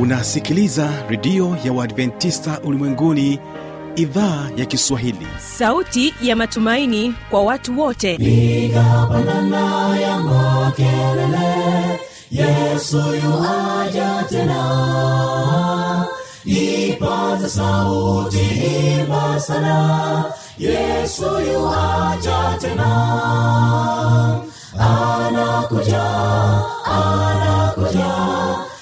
unasikiliza redio ya uadventista ulimwenguni idhaa ya kiswahili. Sauti ya matumaini kwa watu wote. Nigapandana ya makelele yesu yuaja tena. Ipaza sauti imba sana yesu yuaja tena. Anakuja anakuja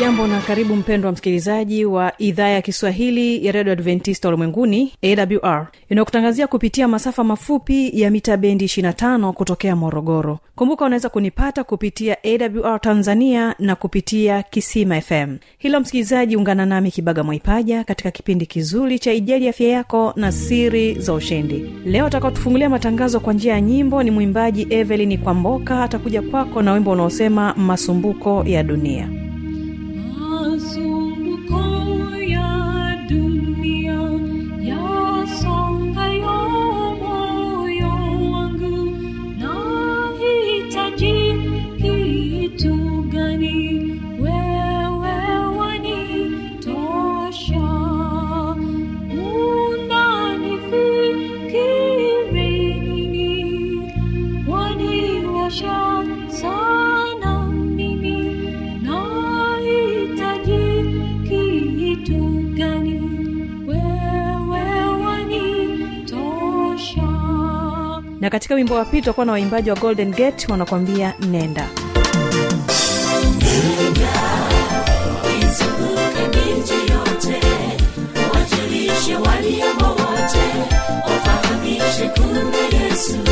jambo na karibu mpendwa msikilizaji wa idhaa ya kiswahili ya redio adventista ulimwenguni awr inayokutangazia kupitia masafa mafupi ya mita bendi 25 kutokea morogoro. Kumbuka unaweza kunipata kupitia awr tanzania na kupitia kisima fm hilo msikilizaji ungana nami kibaga mwaipaja katika kipindi kizuri cha ijali afya yako na siri za ushindi. Leo atakaotufungulia matangazo kwa njia ya nyimbo ni mwimbaji evelin kwamboka. Atakuja kwako na wimbo unaosema masumbuko ya dunia katika wimbo wa pili tutakuwa na waimbaji wa golden gate wanakwambia nenda. Izunguke miji yote wajulishe waliomo wote wafahamishe kuna yesu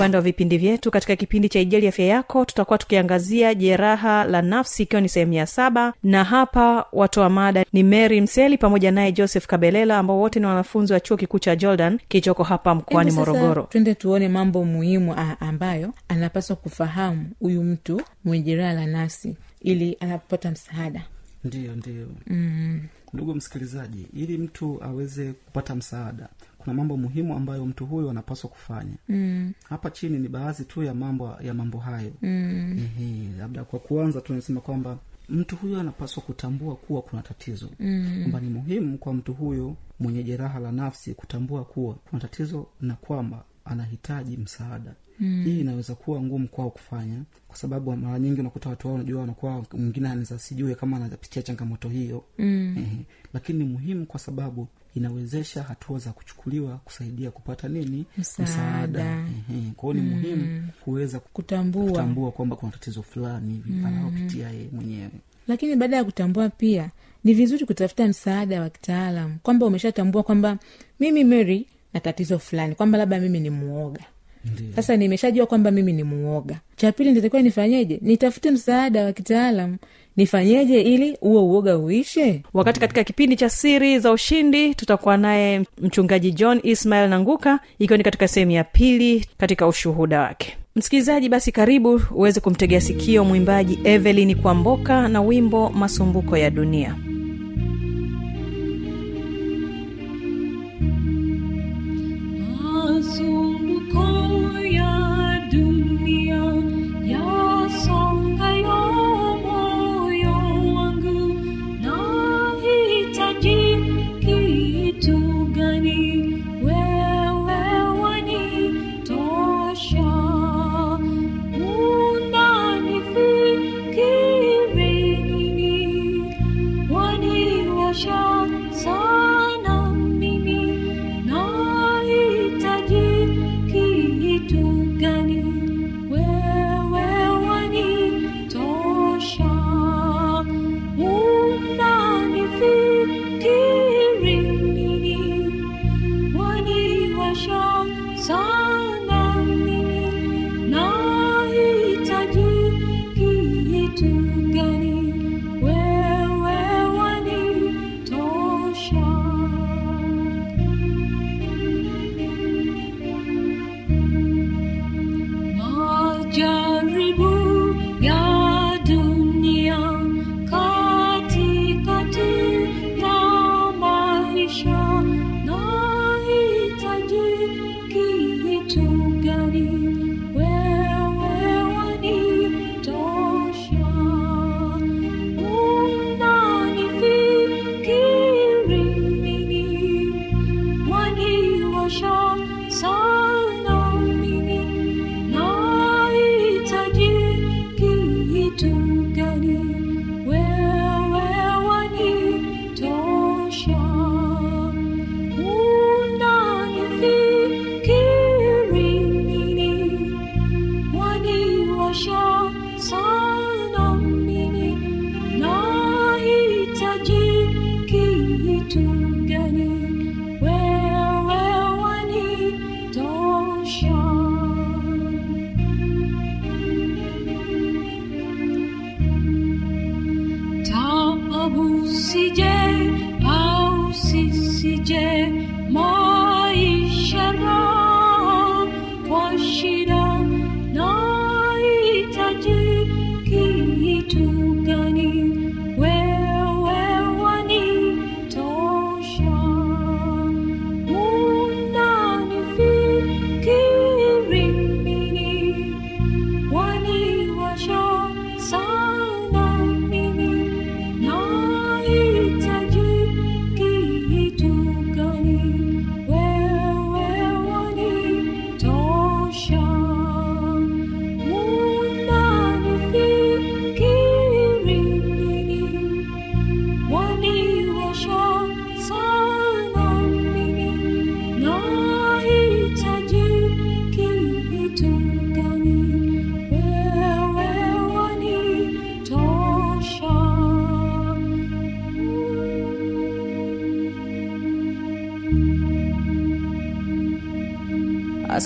upande wa vipindi vyetu. Katika kipindi cha ijali afya yako tutakuwa tukiangazia jeraha la nafsi ikiwa ni sehemu ya saba. Na hapa watoa mada ni mary mseli pamoja naye joseph kabelela ambao wote ni wanafunzi wa chuo kikuu cha jordan kilichoko hapa mkoani morogoro. twende tuone mambo muhimu ambayo anapaswa kufahamu huyu mtu mwenye jeraha la nafsi ili anapopata msaada. Ndiyo ndiyo. Mm. ndugu msikilizaji ili mtu aweze kupata msaada kuna mambo muhimu ambayo mtu huyu anapaswa kufanya mm. hapa chini ni baadhi tu ya mambo ya mambo hayo mm. Labda kwa kuanza tunasema kwamba mtu huyu anapaswa kutambua kuwa kuna tatizo mm. kwamba ni muhimu kwa mtu huyo mwenye jeraha la nafsi kutambua kuwa kuna tatizo na kwamba anahitaji msaada mm. hii inaweza kuwa ngumu kwao kufanya kwa sababu mara nyingi unakuta watu wao unajua wanakuwa mwingine anaweza sijue kama anapitia changamoto hiyo mm. eh, lakini ni muhimu kwa sababu inawezesha hatua za kuchukuliwa kusaidia kupata nini? Msaada. Kwa hiyo ni muhimu kuweza kutambua. kutambua kwamba kuna tatizo fulani hivi mm. anayopitia yeye mwenyewe. Lakini baada ya kutambua pia ni vizuri kutafuta msaada wa kitaalam kwamba umeshatambua kwamba mimi mary na tatizo fulani kwamba labda mimi ni muoga. Ndiyo. sasa nimeshajua kwamba mimi ni muoga. Cha pili nitakiwa nifanyeje? Nitafute msaada wa kitaalam nifanyeje ili huo uoga uishe? Wakati katika kipindi cha siri za ushindi tutakuwa naye mchungaji john ismael nanguka ikiwa ni katika sehemu ya pili katika ushuhuda wake. Msikilizaji basi karibu uweze kumtegea sikio mwimbaji evelin kwamboka na wimbo masumbuko ya dunia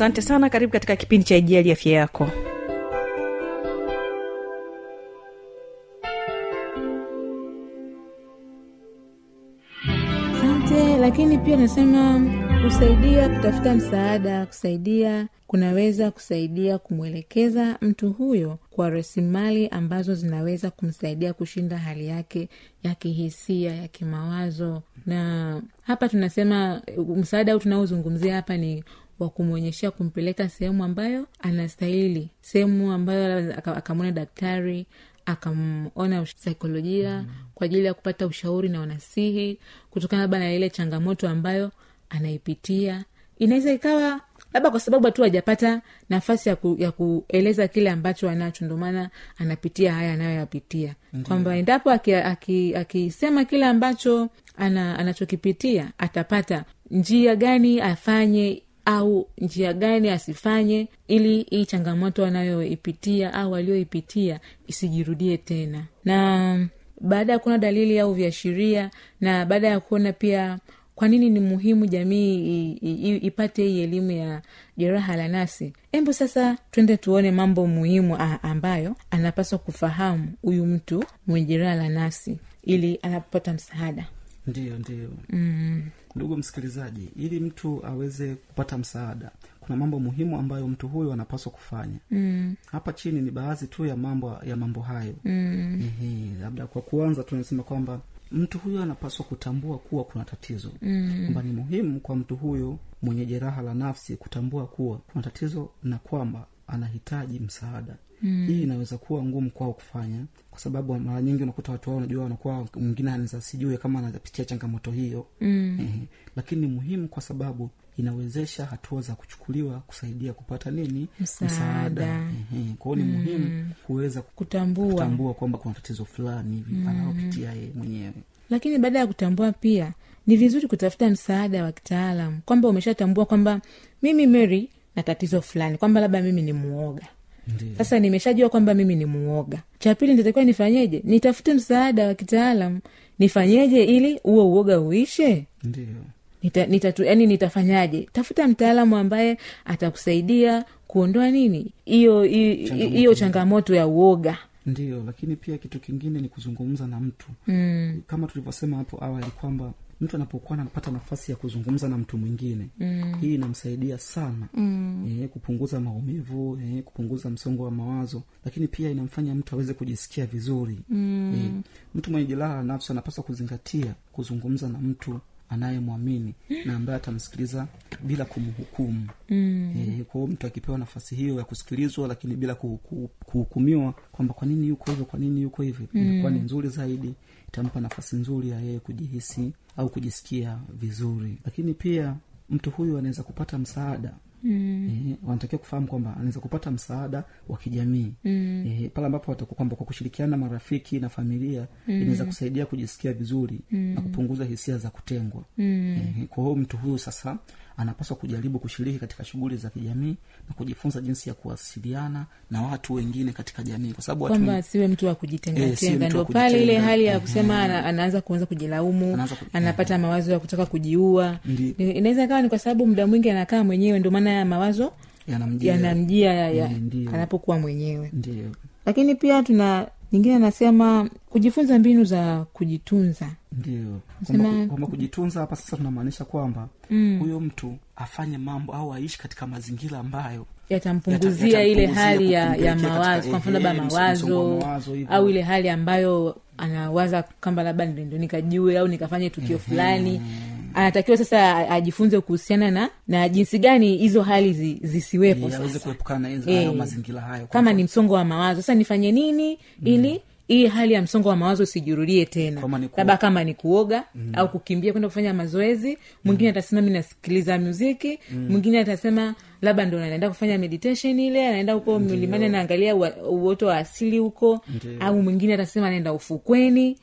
asante sana karibu katika kipindi cha ijali afya yako. Asante lakini pia nasema kusaidia kutafuta msaada kusaidia kunaweza kusaidia kumwelekeza mtu huyo kwa rasilimali ambazo zinaweza kumsaidia kushinda hali yake ya kihisia ya kimawazo. Na hapa tunasema msaada au tunaozungumzia hapa ni wa kumwonyeshea kumpeleka sehemu ambayo anastahili sehemu ambayo akamwona daktari akamona saikolojia mm. kwa ajili ya kupata ushauri na wanasihi kutokana labda na ile changamoto ambayo anaipitia. Inaweza ikawa labda kwa sababu tu hajapata nafasi ya, ku, ya kueleza kile ambacho anacho ndomaana anapitia haya anayoyapitia. Kwamba endapo akisema aki, aki kile ambacho ana, anachokipitia atapata njia gani afanye au njia gani asifanye ili hii changamoto anayoipitia au aliyoipitia isijirudie tena. Na baada ya kuona dalili au viashiria na baada ya kuona pia kwa nini ni muhimu jamii i, i, i, ipate hii elimu ya jeraha la nasi embo sasa twende tuone mambo muhimu a- ambayo anapaswa kufahamu huyu mtu mwenye jeraha la nasi ili anapopata msaada ndiyo ndiyo mm. ndugu msikilizaji ili mtu aweze kupata msaada kuna mambo muhimu ambayo mtu huyo anapaswa kufanya mm. hapa chini ni baadhi tu ya mambo ya mambo hayo mm. Labda kwa kuanza tunasema kwamba mtu huyo anapaswa kutambua kuwa kuna tatizo mm. kwamba ni muhimu kwa mtu huyo mwenye jeraha la nafsi kutambua kuwa kuna tatizo na kwamba anahitaji msaada mm. hii inaweza kuwa ngumu kwao kufanya kwa sababu mara nyingi unakuta watu wao unajua wanakuwa mwingine anaweza sijue kama anapitia changamoto hiyo. Mm. eh, lakini ni muhimu kwa sababu inawezesha hatua za kuchukuliwa kusaidia kupata nini? Msaada. Kwa hiyo ni muhimu kuweza kutambua. kutambua kwamba kuna tatizo fulani hivi mm. anaopitia yeye mwenyewe. Lakini baada ya kutambua pia ni vizuri kutafuta msaada wa kitaalam kwamba umeshatambua kwamba mimi mary na tatizo fulani kwamba labda mimi ni muoga sasa nimeshajua kwamba mimi ni muoga. Cha pili nitatakiwa nifanyeje? Nitafute msaada wa kitaalam nifanyeje ili huo uoga uishe? Ndio nita, nitatu, yani nitafanyaje? Tafuta mtaalamu ambaye atakusaidia kuondoa nini? Hiyo hiyo- Changamoto. hiyo changamoto ya uoga. Ndio lakini pia kitu kingine ni kuzungumza na mtu. Mm. kama tulivyosema hapo awali kwamba mtu anapokuwa anapata nafasi ya kuzungumza na mtu mwingine mm. hii inamsaidia sana mm. e, kupunguza maumivu e, kupunguza msongo wa mawazo lakini pia inamfanya mtu aweze kujisikia vizuri mm. e, mtu mwenye jeraha la nafsi anapaswa kuzingatia kuzungumza na mtu anayemwamini na ambaye atamsikiliza bila kumhukumu mm. e, kwa hiyo mtu akipewa nafasi hiyo ya kusikilizwa lakini bila kuhuku- kuhukumiwa kwamba kwa nini yuko hivyo kwa nini yuko hivyo mm. inakuwa ni nzuri zaidi itampa nafasi nzuri ya yeye kujihisi au kujisikia vizuri lakini pia mtu huyu anaweza kupata msaada Mm. Eh, wanatakiwa kufahamu kwamba anaweza kupata msaada wa kijamii mm. eh, pale ambapo kwamba kwa kushirikiana marafiki na familia mm. inaweza kusaidia kujisikia vizuri mm. na kupunguza hisia za kutengwa mm. eh, kwa hiyo mtu huyu sasa anapaswa kujaribu kushiriki katika shughuli za kijamii na kujifunza jinsi ya kuwasiliana na watu wengine katika jamii kwa sababu kwamba watu... siwe mtu wa Eh, kujitengatenga mtu ndo pale ile hali ya Mhm. kusema ana, anaanza kuanza kujilaumu Anaanza ku- anapata mawazo ya kutaka kujiua. Inaweza ikawa ni kwa sababu muda mwingi anakaa mwenyewe ndio maana ya mawazo yanamjia. ya, ya, ya, Eh, anapokuwa mwenyewe. Ndio lakini pia tuna nyingine anasema kujifunza mbinu za kujitunza. Ndio. Kwamba kujitunza hapa sasa tunamaanisha kwamba mm. huyo mtu afanye mambo au aishi katika mazingira ambayo yatampunguzia Yata- ile hali ya, ya mawazo kwa mfano labda mawazo mawazo au ile hali ambayo anawaza kwamba labda ndo ndo nikajue au nikafanye tukio fulani anatakiwa sasa ajifunze kuhusiana na na jinsi gani hizo hali zi, zisiwepo mazingira hayo. kama ni msongo wa mawazo. Sasa nifanye nini ili hii hali ya msongo wa mawazo usijirudie tena? Labda kama ni kuoga au kukimbia kwenda kufanya mazoezi mwingine atasema mi nasikiliza muziki mwingine atasema labda ndo anaenda kufanya meditation ile anaenda huko milimani anaangalia uoto wa asili huko. Au mwingine atasema anaenda ufukweni.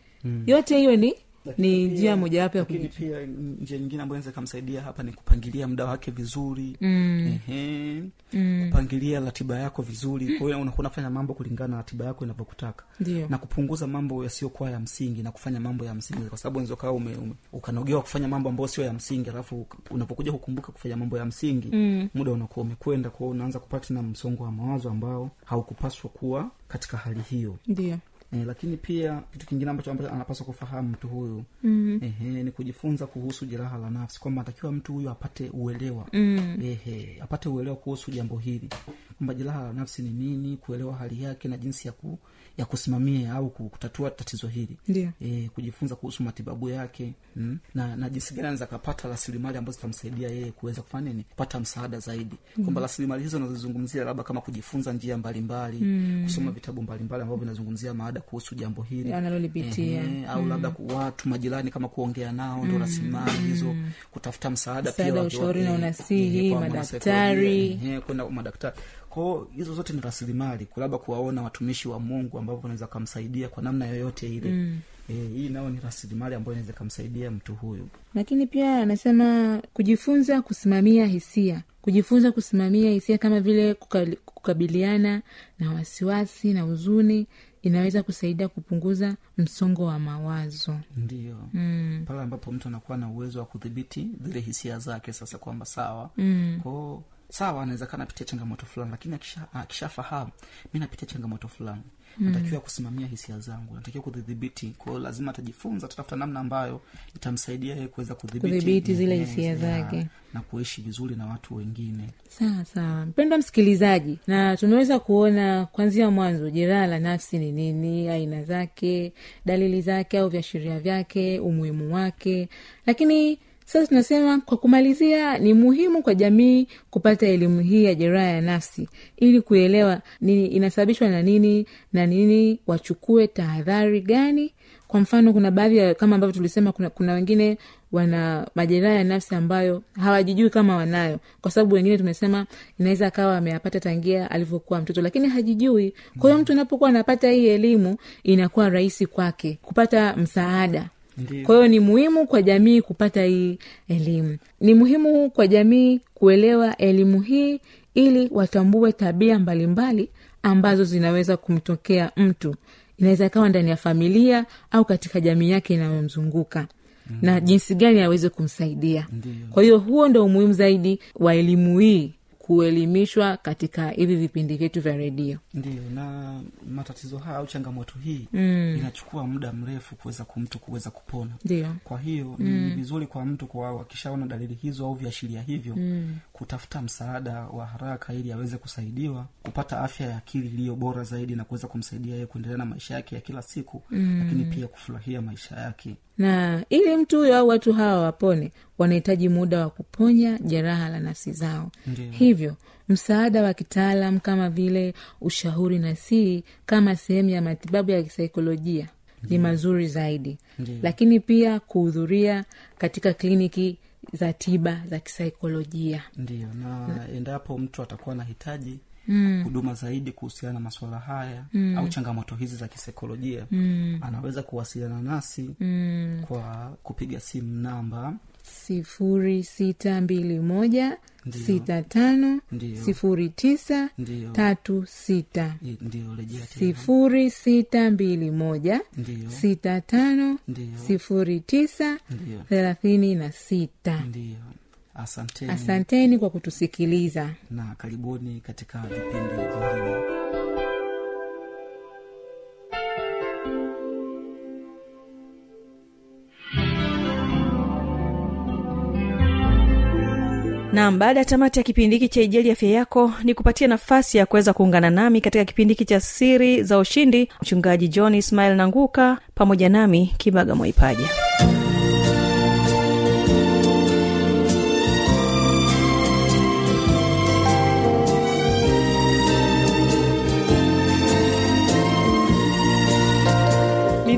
Yote hiyo ni ni njia mojawapo ya lakini pia njia nyingine ambayo inaweza ikamsaidia hapa ni kupangilia muda wake vizuri mm. Ehe. Mm. kupangilia ratiba yako vizuri kwa hiyo unakuwa unafanya mambo kulingana na ratiba yako inavyokutaka na kupunguza mambo yasiyokuwa ya msingi na kufanya mambo ya msingi kwa sababu unaweza ukawa ume, ume, ukanogewa kufanya mambo ambayo sio ya msingi alafu unapokuja kukumbuka kufanya mambo ya msingi mm. muda unakuwa umekwenda kwao unaanza kupata na msongo wa mawazo ambao haukupaswa kuwa katika hali hiyo ndio E, lakini pia kitu kingine ambacho ambacho anapaswa kufahamu mtu huyu mm-hmm. ehe, ni kujifunza kuhusu jeraha la nafsi kwamba atakiwa mtu huyu apate uelewa mm. ehe, apate uelewa kuhusu jambo hili kwamba jeraha la nafsi ni nini kuelewa hali yake na jinsi ya ku, ya kusimamia au kutatua tatizo hili Ndio. e, kujifunza kuhusu matibabu yake mm, na na jinsi gani anaweza akapata rasilimali ambazo zitamsaidia yeye kuweza kufanya nini kupata msaada zaidi mm. kwamba rasilimali hizo nazozungumzia labda kama kujifunza njia mbalimbali mm. kusoma vitabu mbalimbali ambavyo vinazungumzia maada kuhusu jambo hili Analolipitia. e, au labda ku- watu majirani kama kuongea nao ndo rasilimali hizo kutafuta msaada Msaada, pia ushauri na unasihi, madaktari. kwenda madaktari kwao hizo zote ni rasilimali labda kuwaona watumishi wa mungu ambavyo unaweza kamsaidia kwa namna yoyote ile. Mm. e, hii nao ni rasilimali ambayo inaweza ikamsaidia mtu huyu. Lakini pia anasema kujifunza kusimamia hisia. Kujifunza kusimamia hisia kama vile kukabiliana na wasiwasi na huzuni inaweza kusaidia kupunguza msongo wa mawazo. Ndio mm. pale ambapo mtu anakuwa na uwezo wa kudhibiti zile hisia zake sasa kwamba sawa. Mm. kwao sawa anaweza kaa napitia changamoto fulani lakini akisha- akishafahamu mi napitia changamoto fulani natakiwa kusimamia hisia zangu natakiwa kudhibiti. Kwao lazima atajifunza atatafuta namna ambayo itamsaidia yeye kuweza kudhibiti zile hisia zake. na kuishi vizuri na watu wengine. Sawa sawa. Mpendwa msikilizaji na tunaweza kuona kwanzia mwanzo jeraha la nafsi ni nini aina zake dalili zake au viashiria vyake umuhimu wake. Lakini sasa tunasema kwa kumalizia ni muhimu kwa jamii kupata elimu hii ya jeraha ya nafsi ili kuelewa nini inasababishwa na nini na nini wachukue tahadhari gani. Kwa mfano kuna baadhi ya kama ambavyo tulisema kuna, kuna wengine wana majeraha ya nafsi ambayo hawajijui kama wanayo. Kwa sababu wengine tumesema inaweza akawa ameyapata tangia alivyokuwa mtoto lakini hajijui. Kwa hiyo mtu anapokuwa anapata hii elimu inakuwa rahisi kwake kupata msaada. Kwa hiyo ni muhimu kwa jamii kupata hii elimu. Ni muhimu kwa jamii kuelewa elimu hii ili watambue tabia mbalimbali ambazo zinaweza kumtokea mtu. Inaweza ikawa ndani ya familia au katika jamii yake inayomzunguka. Mm. na jinsi gani aweze kumsaidia. Ndiyo. kwa hiyo huo ndo umuhimu zaidi wa elimu hii kuelimishwa katika hivi vipindi vyetu vya redio ndio na matatizo haya au changamoto hii mm. inachukua muda mrefu kuweza kumtu kuweza kupona ndio kwa hiyo mm. ni vizuri kwa mtu kwa akishaona dalili hizo au viashiria hivyo mm. kutafuta msaada wa haraka ili aweze kusaidiwa kupata afya ya akili iliyo bora zaidi na kuweza kumsaidia yeye kuendelea na maisha yake ya kila siku mm. lakini pia kufurahia maisha yake na ili mtu huyo au watu hawa wapone wanahitaji muda wa kuponya jeraha la nafsi zao. Ndiyo. hivyo msaada wa kitaalam kama vile ushauri na sii kama sehemu ya matibabu ya kisaikolojia ni mazuri zaidi. Ndiyo. lakini pia kuhudhuria katika kliniki za tiba za kisaikolojia. Ndio na endapo mtu atakuwa anahitaji huduma zaidi kuhusiana na masuala haya au changamoto hizi za kisaikolojia anaweza kuwasiliana nasi kwa kupiga simu namba sifuri sita mbili moja Ndiyo. sita tano Ndiyo. sifuri tisa Ndiyo. tatu sita tena sifuri sita mbili moja Ndiyo. sita tano Ndiyo. sifuri tisa Ndiyo. thelathini na sita ndio asanteni. Asanteni kwa kutusikiliza. Na karibuni katika vipindi vingine. Nam baada ya tamati ya kipindi hiki cha ijali afya yako ni kupatia nafasi ya kuweza kuungana nami katika kipindi hiki cha siri za ushindi mchungaji john ismail nanguka pamoja nami kibaga mwaipaja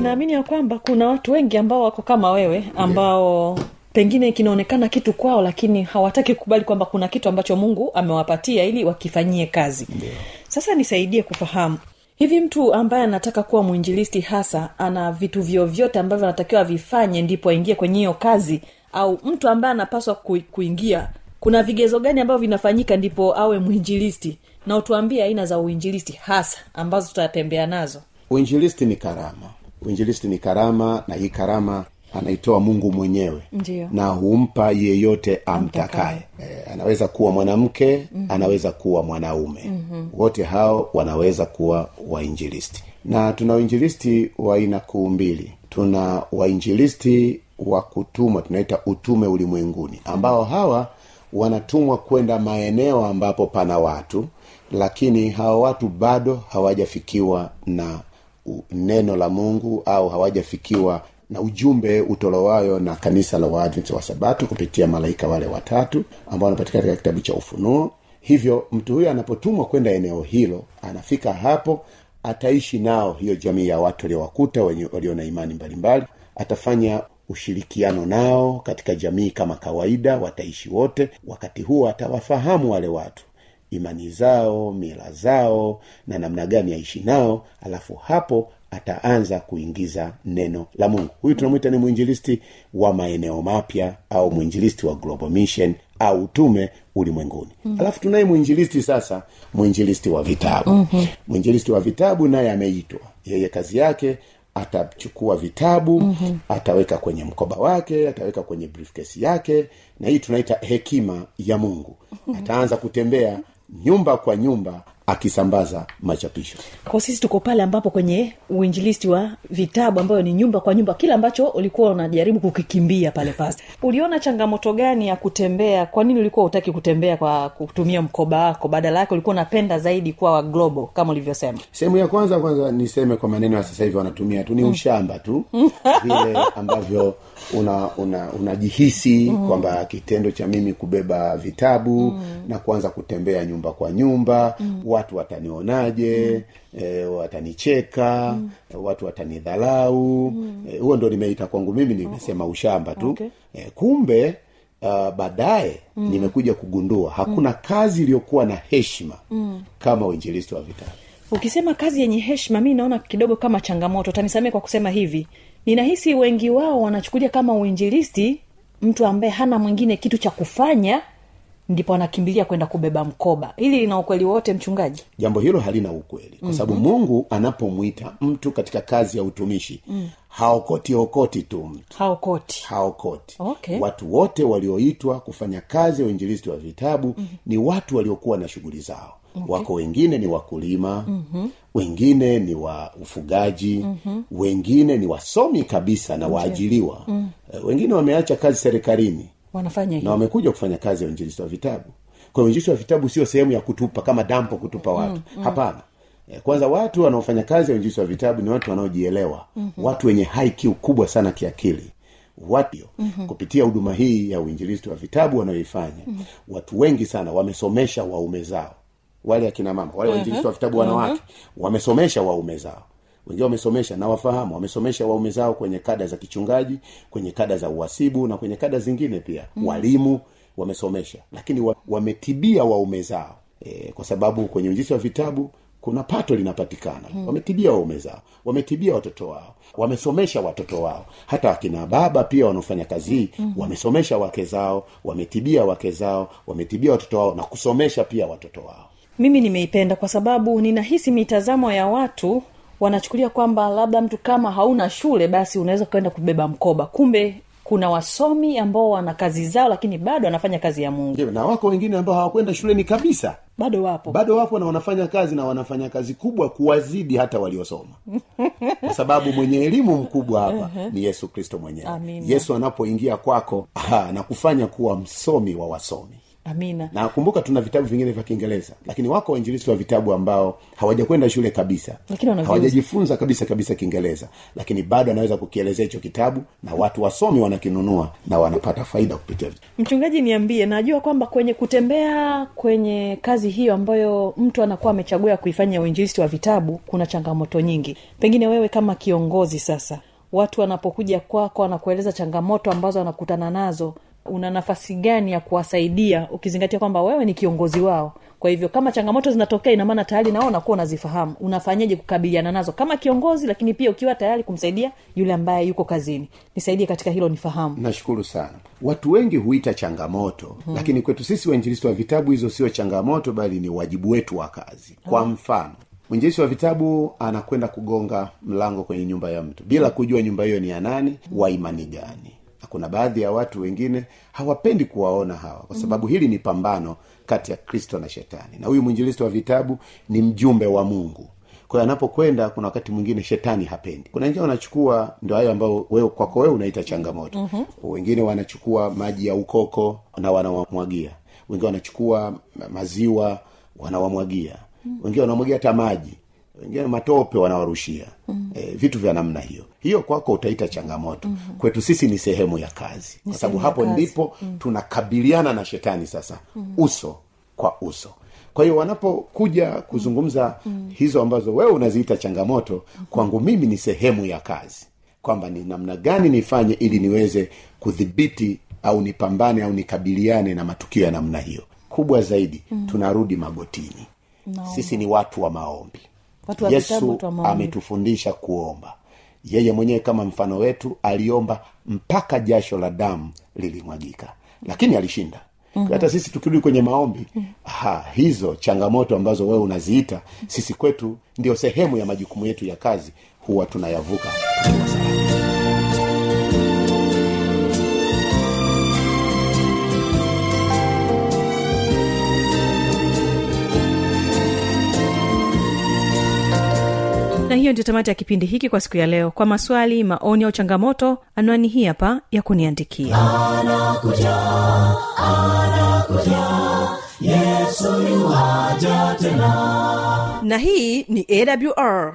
ninaamini ya kwamba kuna watu wengi ambao wako kama wewe ambao pengine kinaonekana kitu kwao lakini hawataki kukubali kwamba kuna kitu ambacho mungu amewapatia ili wakifanyie kazi. Sasa nisaidie kufahamu hivi mtu ambaye anataka kuwa mwinjilisti hasa ana vitu vyovyote ambavyo anatakiwa avifanye ndipo aingie kwenye hiyo kazi? Au mtu ambaye anapaswa ku, kuingia kuna vigezo gani ambavyo vinafanyika ndipo awe mwinjilisti? Na utuambie aina za uinjilisti hasa ambazo tutatembea nazo. Uinjilisti ni karama uinjilisti ni karama na hii karama anaitoa mungu mwenyewe Ndiyo. na humpa yeyote amtakaye e, anaweza kuwa mwanamke mm-hmm. anaweza kuwa mwanaume mm-hmm. wote hao wanaweza kuwa wainjilisti na tuna uinjilisti wa aina kuu mbili tuna wainjilisti wa kutumwa tunaita utume ulimwenguni ambao hawa wanatumwa kwenda maeneo ambapo pana watu lakini hawa watu bado hawajafikiwa na neno la mungu au hawajafikiwa na ujumbe utolewayo na kanisa la waadvent wa sabato kupitia malaika wale watatu ambao wanapatikana katika kitabu cha ufunuo. Hivyo mtu huyo anapotumwa kwenda eneo hilo anafika hapo ataishi nao hiyo jamii ya watu waliowakuta walio na imani mbalimbali. Atafanya ushirikiano nao katika jamii kama kawaida wataishi wote. Wakati huo atawafahamu wale watu imani zao mila zao na namna gani aishi nao alafu hapo ataanza kuingiza neno la mungu huyu tunamwita ni mwinjilisti wa maeneo mapya au mwinjilisti wa global mission au utume ulimwenguni mm. alafu tunaye mwinjilisti sasa mwinjilisti wa vitabu mm-hmm. mwinjilisti wa vitabu naye ameitwa yeye kazi yake atachukua vitabu mm-hmm. ataweka kwenye mkoba wake ataweka kwenye briefcase yake na hii tunaita hekima ya mungu ataanza kutembea nyumba kwa nyumba akisambaza machapisho. Kwa sisi tuko pale ambapo kwenye uinjilisti wa vitabu ambayo ni nyumba kwa nyumba kile ambacho ulikuwa unajaribu kukikimbia pale pasta uliona changamoto gani ya kutembea? Kwa nini ulikuwa utaki kutembea kwa kutumia mkoba wako? Badala yake ulikuwa unapenda zaidi kuwa wa globo kama ulivyosema. Sehemu ya kwanza kwanza niseme kwa maneno ya sasa hivi wanatumia tu ni ushamba tu. Vile ambavyo una una unajihisi mm. kwamba kitendo cha mimi kubeba vitabu mm. na kuanza kutembea nyumba kwa nyumba mm. watu watanionaje mm. e, watanicheka mm. watu watanidhalau mm. e, huo ndo nimeita kwangu mimi nimesema ushamba tu Okay. e, kumbe uh, baadaye mm. nimekuja kugundua hakuna mm. kazi iliyokuwa na heshima mm. kama uinjilisti wa vitabu ukisema kazi yenye heshima mi naona kidogo kama changamoto. Tanisamee kwa kusema hivi. Ninahisi wengi wao wanachukulia kama uinjilisti mtu ambaye hana mwingine kitu cha kufanya ndipo anakimbilia kwenda kubeba mkoba. Hili lina ukweli wote mchungaji? Jambo hilo halina ukweli. Kwa sababu mm-hmm. mungu anapomwita mtu katika kazi ya utumishi mm. haokoti okoti tu mtu. Haokoti. Haokoti. Okay. watu wote walioitwa kufanya kazi ya uinjilisti wa vitabu mm-hmm. ni watu waliokuwa na shughuli zao okay. wako wengine ni wakulima mm-hmm. wengine ni wa ufugaji mm-hmm. wengine ni wasomi kabisa na waajiliwa mm-hmm. wengine wameacha kazi serikalini wanafanya na wamekuja kufanya kazi ya uinjilisti wa vitabu kwa uinjilisti wa vitabu sio sehemu ya kutupa kama dampo kutupa watu mm-hmm. hapana Eh, kwanza watu wanaofanya kazi ya uinjilisti wa vitabu ni watu wanaojielewa mm-hmm. watu wenye high kubwa sana kiakili watu mm-hmm. kupitia huduma hii ya uinjilisti wa vitabu wanayoifanya mm-hmm. watu wengi sana wamesomesha waume zao wale akina mama wale wainjilisti wa kitabu wanawake wamesomesha waume zao. Wengine wamesomesha na wafahamu wamesomesha waume zao kwenye kada za kichungaji kwenye kada za uhasibu na kwenye kada zingine pia. Mm. walimu wamesomesha lakini wa, wametibia waume zao. E, kwa sababu kwenye uinjilisti wa vitabu kuna pato linapatikana. Hmm. wametibia waume zao wametibia watoto wao wamesomesha watoto wao. Hata wakina baba pia wanaofanya kazi hii hmm. wamesomesha wake zao wametibia wake zao wametibia watoto wao na kusomesha pia watoto wao mimi nimeipenda kwa sababu ninahisi mitazamo ya watu wanachukulia kwamba labda mtu kama hauna shule basi unaweza ukaenda kubeba mkoba. Kumbe kuna wasomi ambao wana kazi zao lakini bado wanafanya kazi ya mungu. Na wako wengine ambao hawakwenda shuleni kabisa. Bado wapo. Bado wapo na wanafanya kazi na wanafanya kazi kubwa kuwazidi hata waliosoma. Kwa sababu mwenye elimu mkubwa hapa ni yesu kristo mwenyewe. Yesu anapoingia kwako aha, na kufanya kuwa msomi wa wasomi amina. Na kumbuka tuna vitabu vingine vya kiingereza lakini wako wainjilisi wa vitabu ambao hawajakwenda shule kabisa. Lakini hawajajifunza kabisa kabisa kiingereza lakini bado anaweza kukielezea hicho kitabu na watu wasomi wanakinunua na wanapata faida kupitia mchungaji niambie najua kwamba kwenye kutembea kwenye kazi hiyo ambayo mtu anakuwa amechagua ya kuifanya uinjilisti wa vitabu kuna changamoto nyingi. Pengine wewe kama kiongozi sasa watu wanapokuja kwako wanakueleza changamoto ambazo wanakutana nazo una nafasi gani ya kuwasaidia ukizingatia kwamba wewe ni kiongozi wao. Kwa hivyo kama changamoto zinatokea inamaana tayari nao unakuwa unazifahamu. Unafanyaje kukabiliana nazo kama kiongozi lakini pia ukiwa tayari kumsaidia yule ambaye yuko kazini? Nisaidie katika hilo nifahamu. Nashukuru sana. Watu wengi huita changamoto hmm. lakini kwetu sisi wainjilisti wa vitabu hizo sio changamoto bali ni wajibu wetu wa kazi. Kwa mfano mwinjilisi wa vitabu anakwenda kugonga mlango kwenye nyumba ya mtu bila kujua nyumba hiyo ni ya nani wa imani gani kuna baadhi ya watu wengine hawapendi kuwaona hawa kwa sababu hili ni pambano kati ya kristo na shetani. Na huyu mwinjilisti wa vitabu ni mjumbe wa mungu. Kwa hiyo anapokwenda kuna wakati mwingine shetani hapendi. Kuna wengine wanachukua ndo hayo ambayo wewe kwako wewe unaita changamoto. Mm-hmm. wengine wanachukua maji ya ukoko na wanawamwagia. Wengine wanachukua maziwa wanawamwagia. Wengine wanamwagia hata maji wengine matope wanawarushia mm. e, vitu vya namna hiyo hiyo kwako utaita changamoto mm-hmm. kwetu sisi ni sehemu ya kazi kwa sababu hapo kazi. ndipo mm. tunakabiliana na shetani sasa mm. uso kwa uso kwa hiyo wanapokuja kuzungumza mm. hizo ambazo wewe unaziita changamoto kwangu mimi ni sehemu ya kazi kwamba ni namna gani nifanye ili niweze kudhibiti au nipambane au nikabiliane na matukio ya namna hiyo kubwa zaidi mm. tunarudi magotini no. sisi ni watu wa maombi Watu wa yesu ametufundisha kuomba. Yeye mwenyewe kama mfano wetu aliomba mpaka jasho la damu lilimwagika. Lakini alishinda. Mm-hmm. hata sisi tukirudi kwenye maombi ha, hizo changamoto ambazo wewe unaziita sisi kwetu ndio sehemu ya majukumu yetu ya kazi huwa tunayavuka tukiwa hiyo ndio tamati ya kipindi hiki kwa siku ya leo. Kwa maswali maoni au changamoto anwani hii hapa ya kuniandikia. Na hii ni awr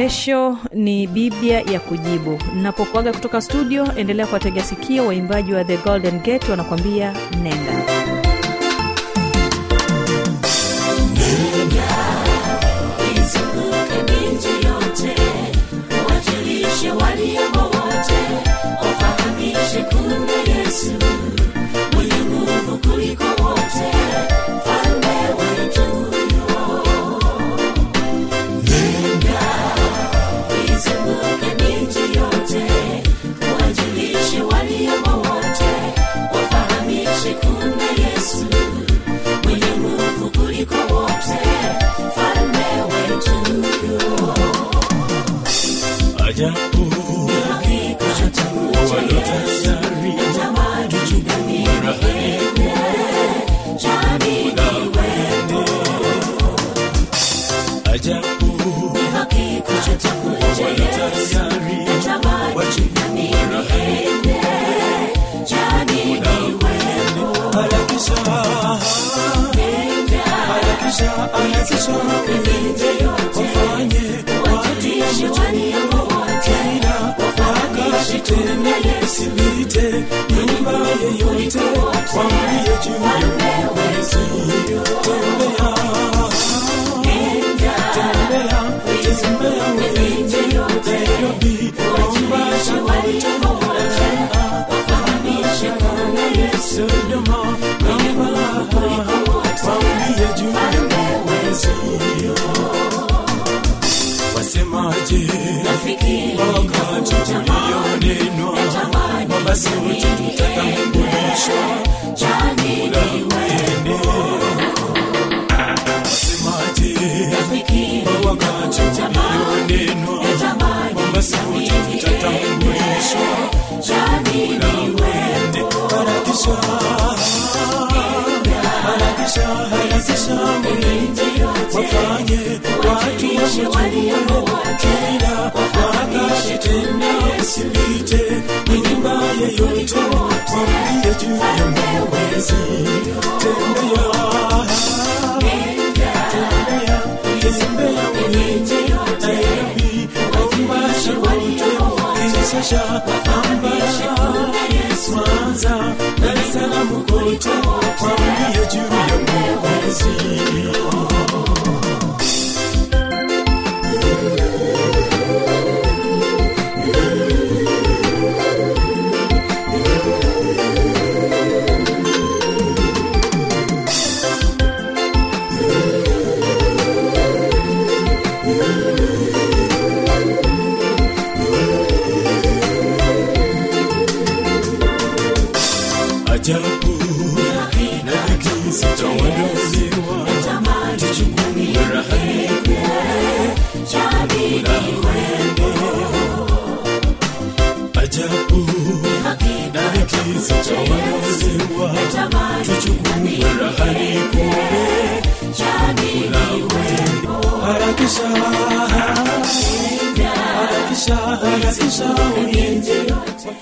kesho ni biblia ya kujibu. Napokuaga kutoka studio endelea kuwategea sikio waimbaji wa the golden gate wanakuambia nenda. Izunguke miji yote wajulishe waliomo wote wafahamishe yesu wasemaje wakati tulionenwa, basi wote tutatambulishwa wakati ulionenwa basi wote tutatambulishwa chakula tende harakisha harakisha harakisha mwenende wafanye watu wamejue kila wakati tena usipite ni nyumba yeyote wambie juu ya mwezi tembea tembea kisha Mwanza